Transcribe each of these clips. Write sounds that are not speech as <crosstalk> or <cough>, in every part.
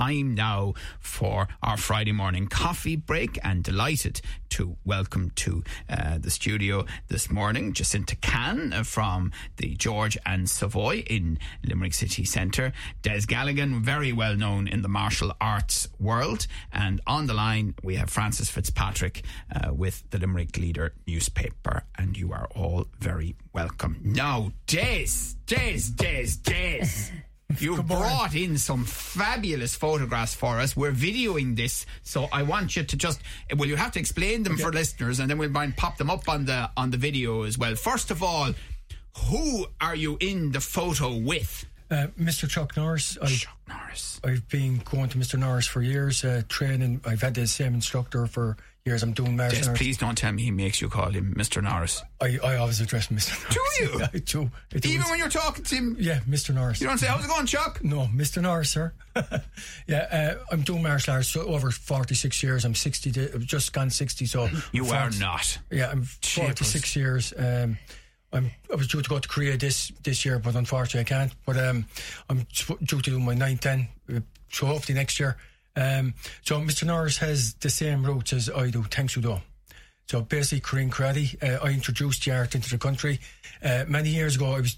Time now for our Friday morning coffee break, and delighted to welcome to uh, the studio this morning Jacinta Khan uh, from the George and Savoy in Limerick City Centre, Des Galligan, very well known in the martial arts world, and on the line we have Frances Fitzpatrick uh, with the Limerick Leader newspaper, and you are all very welcome. Now, Des, Des, Des, Des. <laughs> You brought in some fabulous photographs for us. We're videoing this, so I want you to just well, you have to explain them for listeners, and then we'll mind pop them up on the on the video as well. First of all, who are you in the photo with? Uh, Mr. Chuck Norris. I, Chuck Norris. I've been going to Mr. Norris for years, uh, training. I've had the same instructor for years. I'm doing martial Yes, please don't tell me he makes you call him Mr. Norris. I, I always address Mr. Norris. Do you? <laughs> I do. Do. Even when you're talking to him, yeah, Mr. Norris. you don't say, "How's it going, Chuck?" No, Mr. Norris, sir. <laughs> yeah, uh, I'm doing martial arts so over 46 years. I'm 60, to, I've just gone 60, so. You I'm are not. Yeah, I'm 46 years. Um, I'm, I was due to go to Korea this this year, but unfortunately I can't. But um, I'm due to do my 9 10, uh, so hopefully next year. Um, so Mr. Norris has the same roots as I do, Tang Soo Do. So basically, Korean karate. Uh, I introduced the art into the country uh, many years ago. I was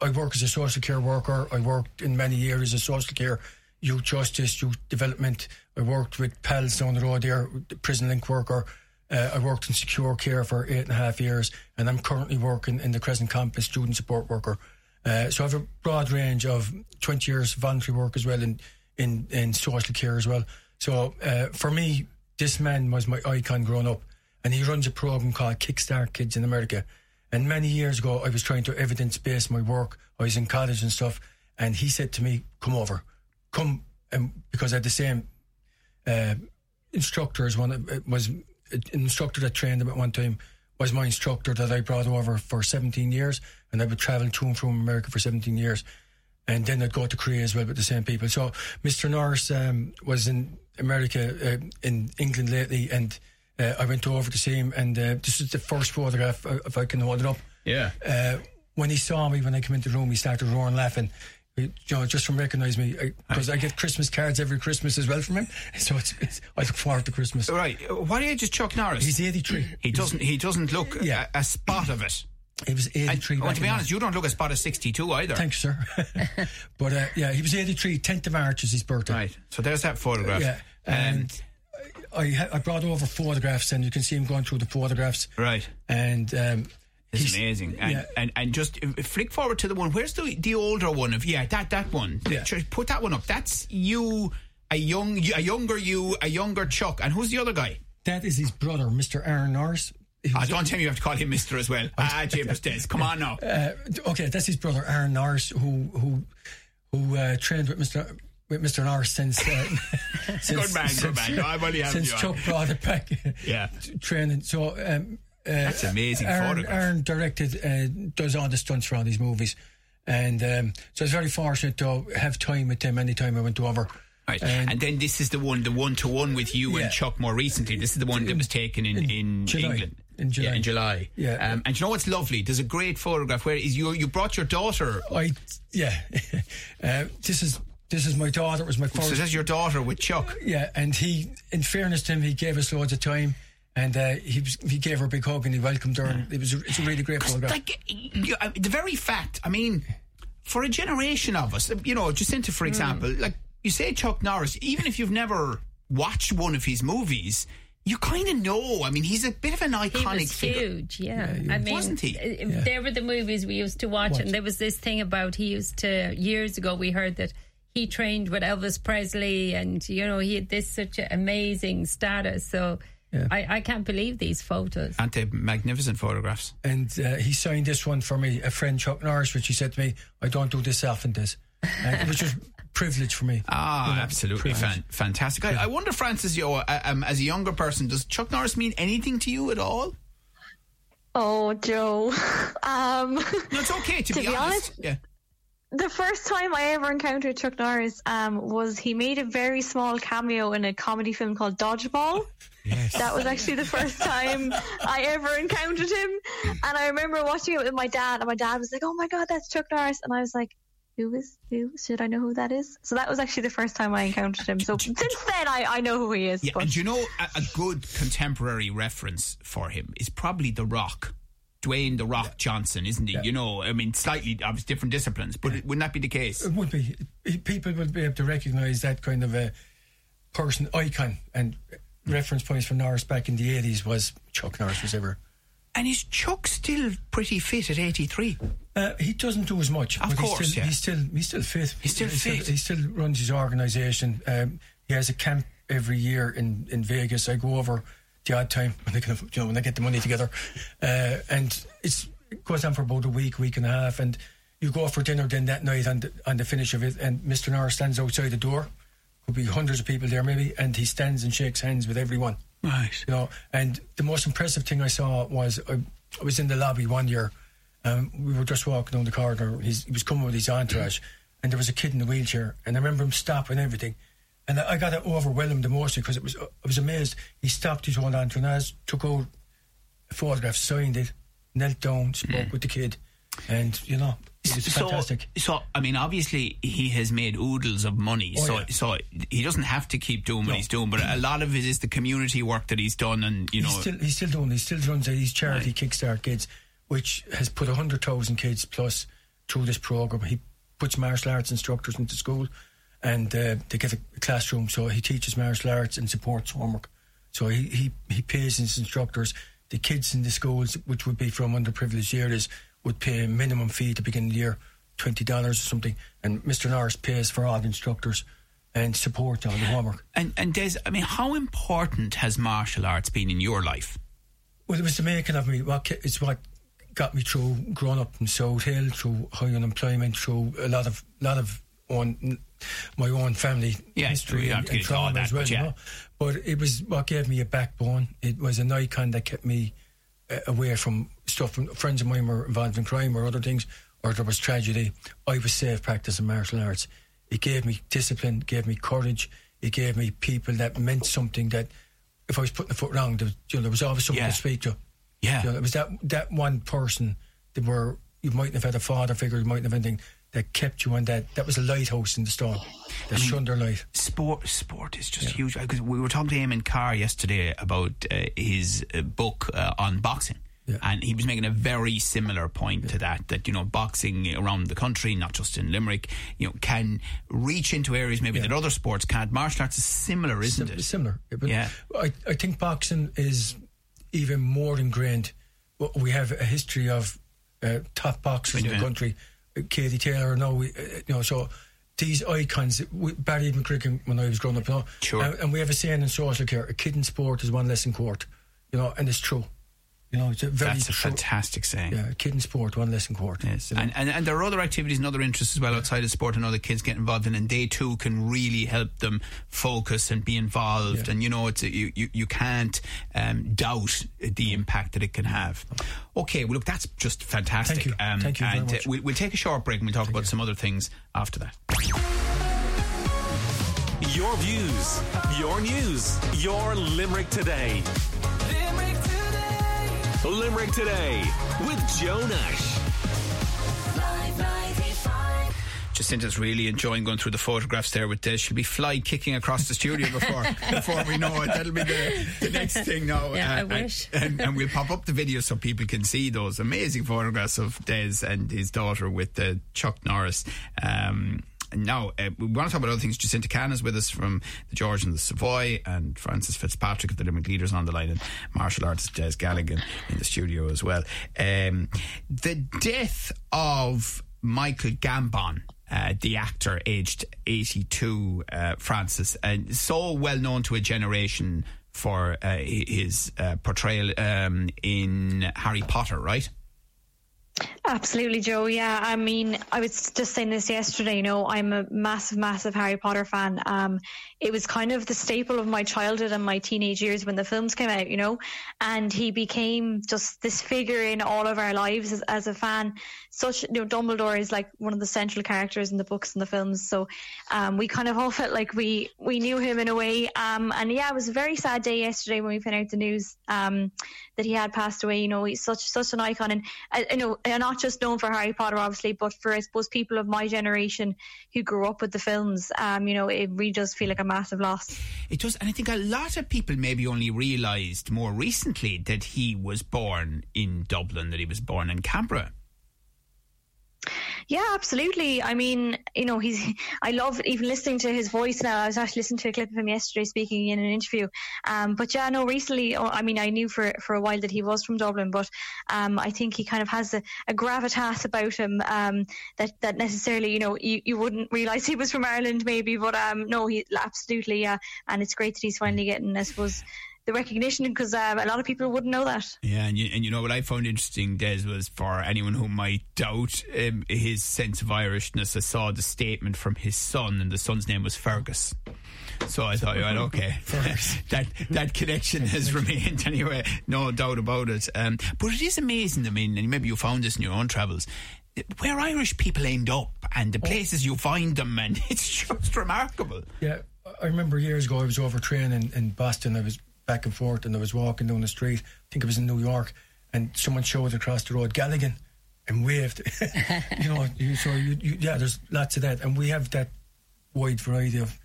I work as a social care worker. I worked in many areas of social care, youth justice, youth development. I worked with pals down the road there, the prison link worker. Uh, I worked in secure care for eight and a half years, and I'm currently working in the Crescent Campus student support worker. Uh, so I have a broad range of 20 years voluntary work as well in, in social care as well. So uh, for me, this man was my icon growing up, and he runs a program called Kickstart Kids in America. And many years ago, I was trying to evidence base my work. I was in college and stuff, and he said to me, "Come over, come," um, because I had the same uh, instructor as one uh, was an instructor that trained him at one time was my instructor that I brought over for 17 years, and I would travel to and from America for 17 years, and then I'd go to Korea as well with the same people. So Mr. Norris um, was in America, uh, in England lately, and uh, I went over to see him, and uh, this is the first photograph, uh, if I can hold it up. Yeah. Uh, when he saw me when I came into the room, he started roaring, laughing. You know, just from recognise me because I, get Christmas cards every Christmas as well from him. <laughs> So it's, it's I look forward to Christmas. Right. What age is Chuck Norris? He's 83. he doesn't. He doesn't look Yeah. a, a spot of it. He was 83. And, back well, to be honest, you don't look a spot of 62 either. Thanks, sir. <laughs> but uh, yeah, he was 83. 10th of March is his birthday. Right. So there's that photograph. Yeah. Um, And I, I brought over photographs, and you can see him going through the photographs. right. And um, It's amazing. And, yeah. and and just uh, flick forward to the one. Where's the the older one of yeah that that one? Yeah. Put that one up. That's you, a young a younger you, a younger Chuck. And who's the other guy? that is his brother, Mr. Aaron Norris. Ah, don't tell me you have to call him Mister as well. Ah, James Des. Come on now. uh, okay, that's his brother, Aaron Norris, who who who uh, trained with Mr. With Mr. Norris since, uh, <laughs> since Good man, good since- man. No, I'm only since you on. Chuck brought it back. Yeah. <laughs> training. So um, uh, That's amazing Aaron, photograph. Aaron directed, uh, does all the stunts for all these movies, and um, so I was very fortunate to have time with him anytime I went to over. Right. And- And, then this is the one, the one to one with you Yeah. and Chuck more recently. This is the one that was taken in, in, July. England. In July. Yeah, in July. Yeah. Um, and you know what's lovely? There's a great photograph where is you you brought your daughter. I yeah, <laughs> uh, this is this is my daughter. It was my So this is your daughter with Chuck. Yeah, and he, in fairness to him, he gave us loads of time. And uh, he was, he gave her a big hug and he welcomed her. And it was a, it's a really great photograph. Like you, uh, the very fact. I mean, for a generation of us, you know, Jacinta, Hmm. for example, like you say, Chuck Norris. Even if you've never watched one of his movies, you kind of know. I mean, he's a bit of an He iconic was figure. huge, yeah. I mean, Wasn't he? uh, There were the movies we used to watch, and there was this thing about he used to years ago. We heard that he trained with Elvis Presley, and you know he had this such an amazing status. So I, I can't believe these photos. Aren't they magnificent photographs? and uh, he signed this one for me, a friend Chuck Norris, which he said to me, I don't do this often, this. Uh, which was privilege for me. Ah, You know, absolutely fan- fantastic. I, I wonder, Frances, you know, uh, um, as a younger person, does Chuck Norris mean anything to you at all? Oh, Joe. <laughs> Um, No, it's okay to, <laughs> To be, be honest. honest, Yeah. the first time I ever encountered Chuck Norris um, was he made a very small cameo in a comedy film called Dodgeball. <laughs> Yes. That was actually the first time I ever encountered him. And I remember watching it with my dad, and my dad was like, Oh my God, that's Chuck Norris. And I was like, Who is, who? Should I know who that is? So that was actually the first time I encountered him. So since then, I, I know who he is. Yeah, but and you know a, a good contemporary reference for him is probably The Rock. Dwayne The Rock Johnson, isn't he? You know, I mean, slightly obviously different disciplines, but it, wouldn't that be the case? It would be. People would be able to recognise that kind of a person icon and reference points for Norris back in the 80s was Chuck Norris was ever. And is Chuck still pretty fit at 83? Uh, he doesn't do as much. Of but course, he's still, yeah. he's still he's still fit. He's still fit. he still runs his organisation. Um, he has a camp every year in, in Vegas. I go over the odd time when I can, you know when I get the money together, uh, and it's it goes on for about a week, week and a half, and you go for dinner then that night on the, on the finish of it, and Mr. Norris stands outside the door. Could be hundreds of people there maybe, and he stands and shakes hands with everyone. Right. You know, and the most impressive thing I saw was I, I was in the lobby one year. Um, we were just walking down the corridor. He's, he was coming with his entourage, and there was a kid in a wheelchair. And I remember him stopping everything, and I, I got overwhelmed emotionally because it was I was amazed. He stopped his whole entourage, took out a photograph, signed it, knelt down, spoke with the kid, and you know, it was fantastic. So, so, I mean, obviously, he has made oodles of money, Oh, so yeah. so he doesn't have to keep doing what No. he's doing. But a lot of it is the community work that he's done, and you know, he's still he's still doing. He still runs his charity Right. Kickstart Kids, which has put hundred thousand kids plus through this program. He puts martial arts instructors into school, and uh, they get a classroom. So he teaches martial arts and supports homework. So he he, he pays his instructors. The kids in the schools, which would be from underprivileged areas, would pay a minimum fee to begin the year, twenty dollars or something. And Mr. Norris pays for all the instructors and support all the homework. and and Des, I mean, how important has martial arts been in your life? Well, it was the making of me. What it's what got me through growing up in South Hill, through high unemployment, through a lot of lot of own my own family Yeah, history and, and get into all trauma that, as well. but You know? But it was what gave me a backbone. It was an icon that kept me Uh, away from stuff. From friends of mine were involved in crime or other things, or there was tragedy. I was safe practicing martial arts. It gave me discipline, gave me courage. It gave me people that meant something. That if I was putting the foot wrong, there was, you know, there was always someone Yeah. to speak to. Yeah. You know, it was that that one person that were you mightn't have had a father figure, you mightn't have anything that kept you on that. That was a lighthouse in the storm. That shone their light. Sport, sport is just huge. Because we were talking to Eamon Carr yesterday about uh, his uh, book uh, on boxing. Yeah. And he was making a very similar point to that, that, you know, boxing around the country, not just in Limerick, you know, can reach into areas maybe Yeah. that other sports can't. Martial arts is similar, isn't Sim- it? Similar. But Yeah. I, I think boxing is even more ingrained. We have a history of uh, top boxers in the country. Uh, Katie Taylor, no, we, uh, you know, so these icons, we, Barry McGuigan when I was growing up, you know, Sure. and, and we have a saying in social care: a kid in sport is one less in court, you know, and it's true. You know, it's a very That's a true. fantastic saying. Yeah, a kid in sport, one less in court. Yes, and, and and there are other activities and other interests as well outside of sport and other kids get involved in, and they too can really help them focus and be involved. Yeah. And you know, it's a, you, you you can't um, doubt the impact that it can have. Okay, well look, that's just fantastic. Thank you. Um, Thank you very and much. Uh, we'll, we'll take a short break and we'll talk about some other things after that. Your views, your news, your Limerick today. Limerick today. With Joe Nash. Jacinta's really enjoying going through the photographs there with Des. She'll be fly kicking across the studio before <laughs> before we know it. That'll be the, the next thing now. Yeah, I and, wish. And, and we'll pop up the video so people can see those amazing photographs of Des and his daughter with uh, Chuck Norris. Um, now, uh, we want to talk about other things. Jacinta Khan is with us from the George and the Savoy, and Frances Fitzpatrick of the Limerick Leaders on the line, and martial artist Des Galligan in the studio as well. Um, the death of Michael Gambon, uh, the actor, aged 82, uh, Frances, and so well known to a generation for uh, his uh, portrayal um, in Harry Potter, right? Absolutely, Joe. Yeah, I mean, I was just saying this yesterday. You know, I'm a massive, massive Harry Potter fan. Um, it was kind of the staple of my childhood and my teenage years when the films came out. You know, and he became just this figure in all of our lives as, as a fan. Such, you know, Dumbledore is like one of the central characters in the books and the films. So, um, we kind of all <laughs> felt like we we knew him in a way. Um, and yeah, it was a very sad day yesterday when we found out the news um, that he had passed away. You know, he's such such an icon, and uh, you know, not just known for Harry Potter, obviously, but for I suppose people of my generation who grew up with the films. Um, you know, it really does feel like a massive loss. It does, and I think a lot of people maybe only realised more recently that he was born in Dublin, that he was born in Cabra. Yeah, absolutely. I mean, you know, he's. <laughs> I love even listening to his voice now. I was actually listening to a clip of him yesterday speaking in an interview. Um, but yeah, no, recently, oh, I mean, I knew for for a while that he was from Dublin, but um, I think he kind of has a, a gravitas about him um, that that necessarily, you know, you, you wouldn't realise he was from Ireland, maybe. But um, no, he absolutely, yeah. And it's great that he's finally getting, I suppose. The recognition because um, a lot of people wouldn't know that. Yeah, and you, and you know what I found interesting, Des, was for anyone who might doubt um, his sense of Irishness, I saw the statement from his son, and the son's name was Fergus. So I thought, right, <laughs> okay, <laughs> that that connection has remained <laughs> anyway, no doubt about it. Um, but it is amazing. I mean, and maybe you found this in your own travels, where Irish people end up and the places you find them, and it's just remarkable. Yeah, I remember years ago I was over training in Boston. I was back and forth, and I was walking down the street. I think it was in New York, and someone showed across the road Galligan and waved. <laughs> you know, you, so you, you, yeah, there's lots of that, and we have that wide variety of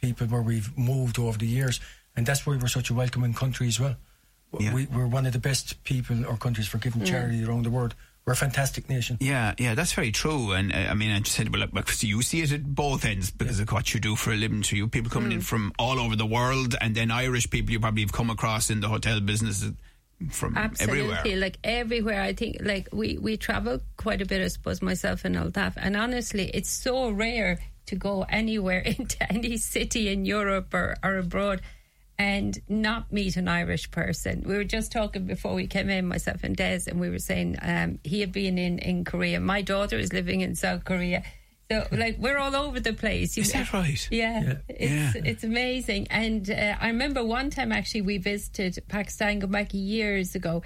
people where we've moved over the years, and that's why we're such a welcoming country as well. Yeah. We, we're one of the best people or countries for giving charity around the world. We're a fantastic nation. Yeah, yeah, that's very true. And uh, I mean, I just said, well, look, so you see it at both ends because of what you do for a living. So you people coming in from all over the world, and then Irish people you probably have come across in the hotel business from Absolutely, everywhere. like everywhere. I think like we we travel quite a bit, I suppose, myself and Altaf. And honestly, it's so rare to go anywhere <laughs> into any city in Europe or, or abroad and not meet an Irish person. We were just talking before we came in, myself and Des, and we were saying um, he had been in in Korea. My daughter is living in South Korea. So, like, we're all over the place. Is that right? yeah, it's Yeah. it's amazing. And uh, I remember one time actually we visited Pakistan go back years ago,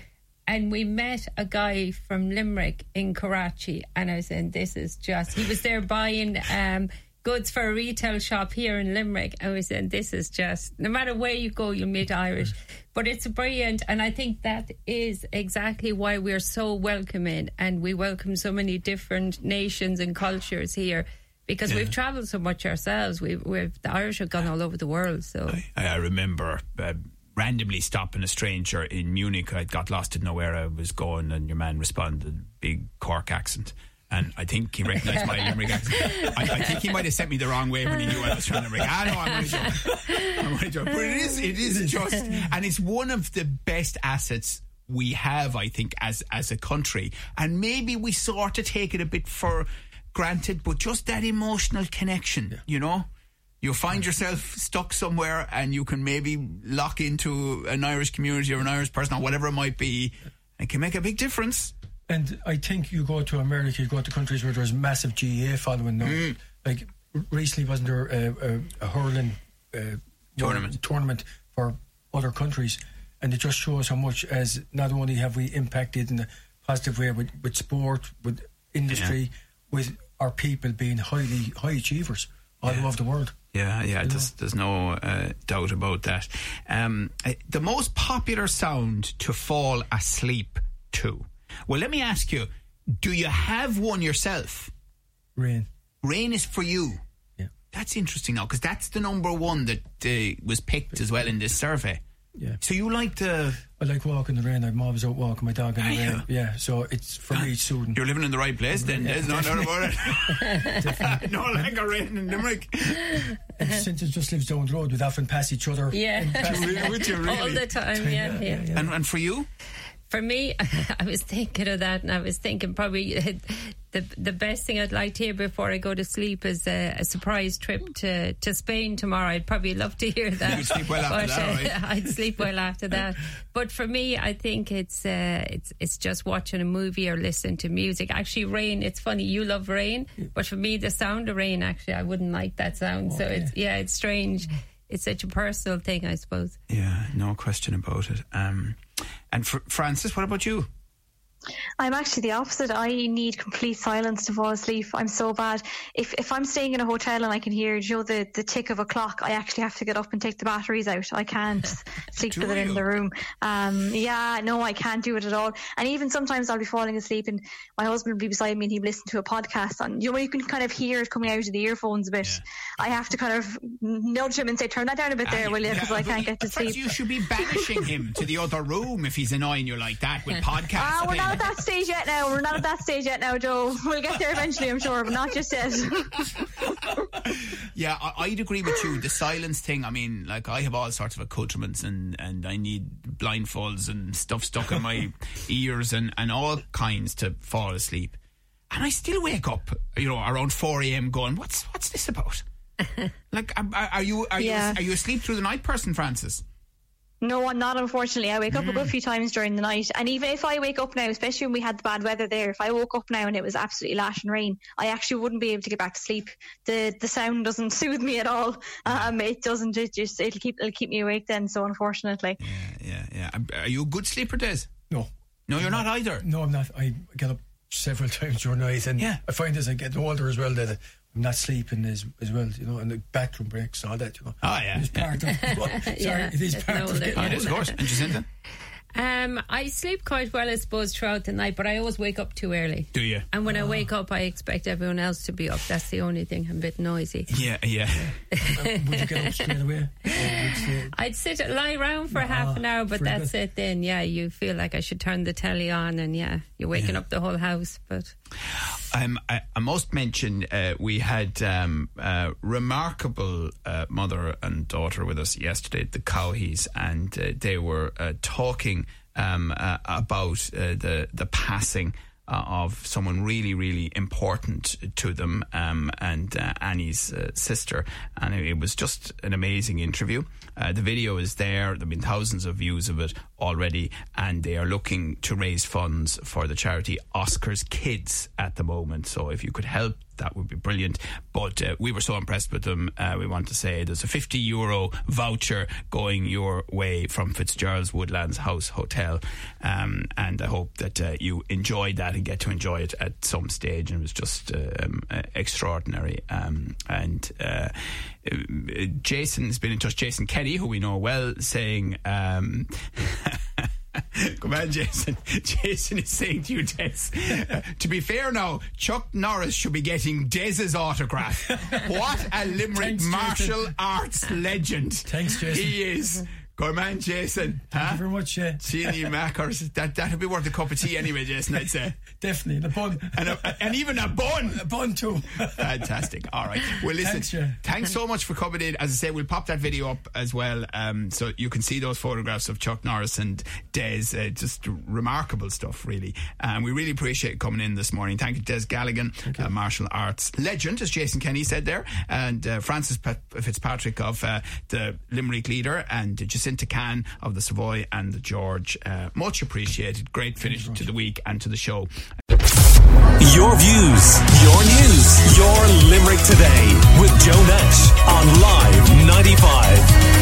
and we met a guy from Limerick in Karachi, and I was saying, "This is just." He was there buying um, goods for a retail shop here in Limerick, and we said, "This is just." No matter where you go, you'll meet Irish, but it's brilliant, and I think that is exactly why we're so welcoming, and we welcome so many different nations and cultures here because we've travelled so much ourselves. We've, we've the Irish have gone all over the world. So I, I remember uh, randomly stopping a stranger in Munich. I'd got lost in nowhere I was going, and your man responded, big Cork accent. And I think he recognised my Limerick accent. I, I think he might have sent me the wrong way when he knew I was from Limerick. Ah, no, I'm only joking. I'm only joking. But it is, it is just, and it's one of the best assets we have, I think, as as a country. And maybe we sort of take it a bit for granted, but just that emotional connection, you know? You find yourself stuck somewhere and you can maybe lock into an Irish community or an Irish person or whatever it might be. It can make a big difference. And I think you go to America, you go to countries where there's massive GAA following now. Mm. Like recently, wasn't there a, a, a hurling uh, Tournament. tournament for other countries? And it just shows how much, as not only have we impacted in a positive way with, with sport, with industry, with our people being highly high achievers all over the world. Yeah, yeah, there's, there's no uh, doubt about that. Um, the most popular sound to fall asleep to. Well, let me ask you do you have one yourself? Rain. Rain is for you. Yeah. That's interesting now because that's the number one that uh, was picked as well in this survey. Yeah. So you like the. I like walking in the rain. I'm always out walking my dog in the Are you? rain. Yeah, so it's for me it's soothing. You're living in the right place then, there's no doubt about it. <laughs> no longer rain in Limerick. And since it just lives down the road, we'd often pass each other. yeah, <laughs> Would you all the time. Yeah, yeah. And, and for you? For me, <laughs> I was thinking of that, and I was thinking probably the the best thing I'd like to hear before I go to sleep is a, a surprise trip to, to Spain tomorrow. I'd probably love to hear that. You'd sleep well after But, that, uh, right? <laughs> I'd sleep well after that. But for me, I think it's uh, it's it's just watching a movie or listening to music. Actually, rain. It's funny you love rain, but for me, the sound of rain actually I wouldn't like that sound. So it's yeah, it's strange. It's such a personal thing, I suppose. Yeah, no question about it. Um, and fr- Frances, what about you? I'm actually the opposite. I need complete silence to fall asleep. I'm so bad. If if I'm staying in a hotel and I can hear, you know, the, the tick of a clock, I actually have to get up and take the batteries out. I can't <laughs> sleep with it in the room. Um, yeah, no, I can't do it at all. And even sometimes I'll be falling asleep and my husband will be beside me and he'll listen to a podcast and you know you can kind of hear it coming out of the earphones a bit. I have to kind of nudge him and say, turn that down a bit there, will you? <laughs> Because I can't get to sleep. You should be banishing him to the other room if he's annoying you like that with <laughs> podcasts. Ah, playing. Not at that stage yet now. We're not at that stage yet now, Joe. We'll get there eventually, I'm sure, but not just yet. <laughs> Yeah, I, I'd agree with you. The silence thing. I mean, like I have all sorts of accoutrements, and and I need blindfolds and stuff stuck in my <laughs> ears and and all kinds to fall asleep. And I still wake up, you know, around four a.m. going, "What's what's this about?" <laughs> like, are, are you are Yeah. you are you asleep through the night, person, Frances? No, I'm not, unfortunately. I wake up a good few times during the night. And even if I wake up now, especially when we had the bad weather there, if I woke up now and it was absolutely lashing rain, I actually wouldn't be able to get back to sleep. The the sound doesn't <laughs> soothe me at all. Um, it doesn't. It just it'll keep it'll keep me awake then. So unfortunately, Yeah, yeah, yeah. Are you a good sleeper, Des? No, No, you're not either. no, I'm not. I get up several <laughs> times during the night, and Yeah. I find as I get older as well that I'm not sleeping as as well, you know, and the bathroom breaks, all that, you know. Oh, yeah, it's part of. Sorry, Yeah, it is part older, of getting <laughs> Oh, it is, of course. And Jacinta, Um, I sleep quite well, I suppose, throughout the night, but I always wake up too early. do you? And when I wake up, I expect everyone else to be up. That's the only thing. I'm a bit noisy. Yeah, yeah. Would you get up straight away? <laughs> Or would you stay- I'd sit lie around for half an hour, but that's it. Then, yeah, you feel like I should turn the telly on, and yeah, you're waking up the whole house. But Um, I, I must mention uh, we had um, a remarkable uh, mother and daughter with us yesterday, the Cowheys, and uh, they were uh, talking um, uh, about uh, the the passing. Uh, of someone really, really important to them, um, and uh, Annie's uh, sister, and it was just an amazing interview. Uh, the video is there; there've been thousands of views of it already, and they are looking to raise funds for the charity Oscars Kids at the moment. So, if you could help, that would be brilliant. But uh, we were so impressed with them. Uh, we want to say there's a 50 euro voucher going your way from Fitzgerald's Woodlands House Hotel. Um, and I hope that uh, you enjoyed that and get to enjoy it at some stage. And it was just um, uh, extraordinary. Um, and uh, uh, Jason's been in touch, Jason Kenny, who we know well, saying. <laughs> <laughs> Come on, Jason. <laughs> Jason is saying to you, Des. uh, to be fair now, Chuck Norris should be getting Des's autograph. <laughs> what a Limerick Thanks, Jason. martial arts legend. Thanks, Jason. He is. Good man, Jason. Thank Huh? you very much. Yeah, Genie Mackers. That, that'd be worth a cup of tea anyway, Jason, I'd say. <laughs> definitely. And a bun, And, a, and even a bun. a bun too. <laughs> Fantastic. All right. Well, listen. Thanks, thanks so much for coming in. As I say, we'll pop that video up as well, um, so you can see those photographs of Chuck Norris and Des. Uh, just remarkable stuff, really. And we really appreciate you coming in this morning. Thank you, Des Galligan, uh, martial arts legend, as Jason Kenny said there, and uh, Frances Pat- Fitzpatrick of uh, the Limerick leader, and Jacinta Khan of the Savoy and the George. Uh, much appreciated. Great finish to the week and to the show. Your views, your news, your Limerick today with Joe Nash on Live 95.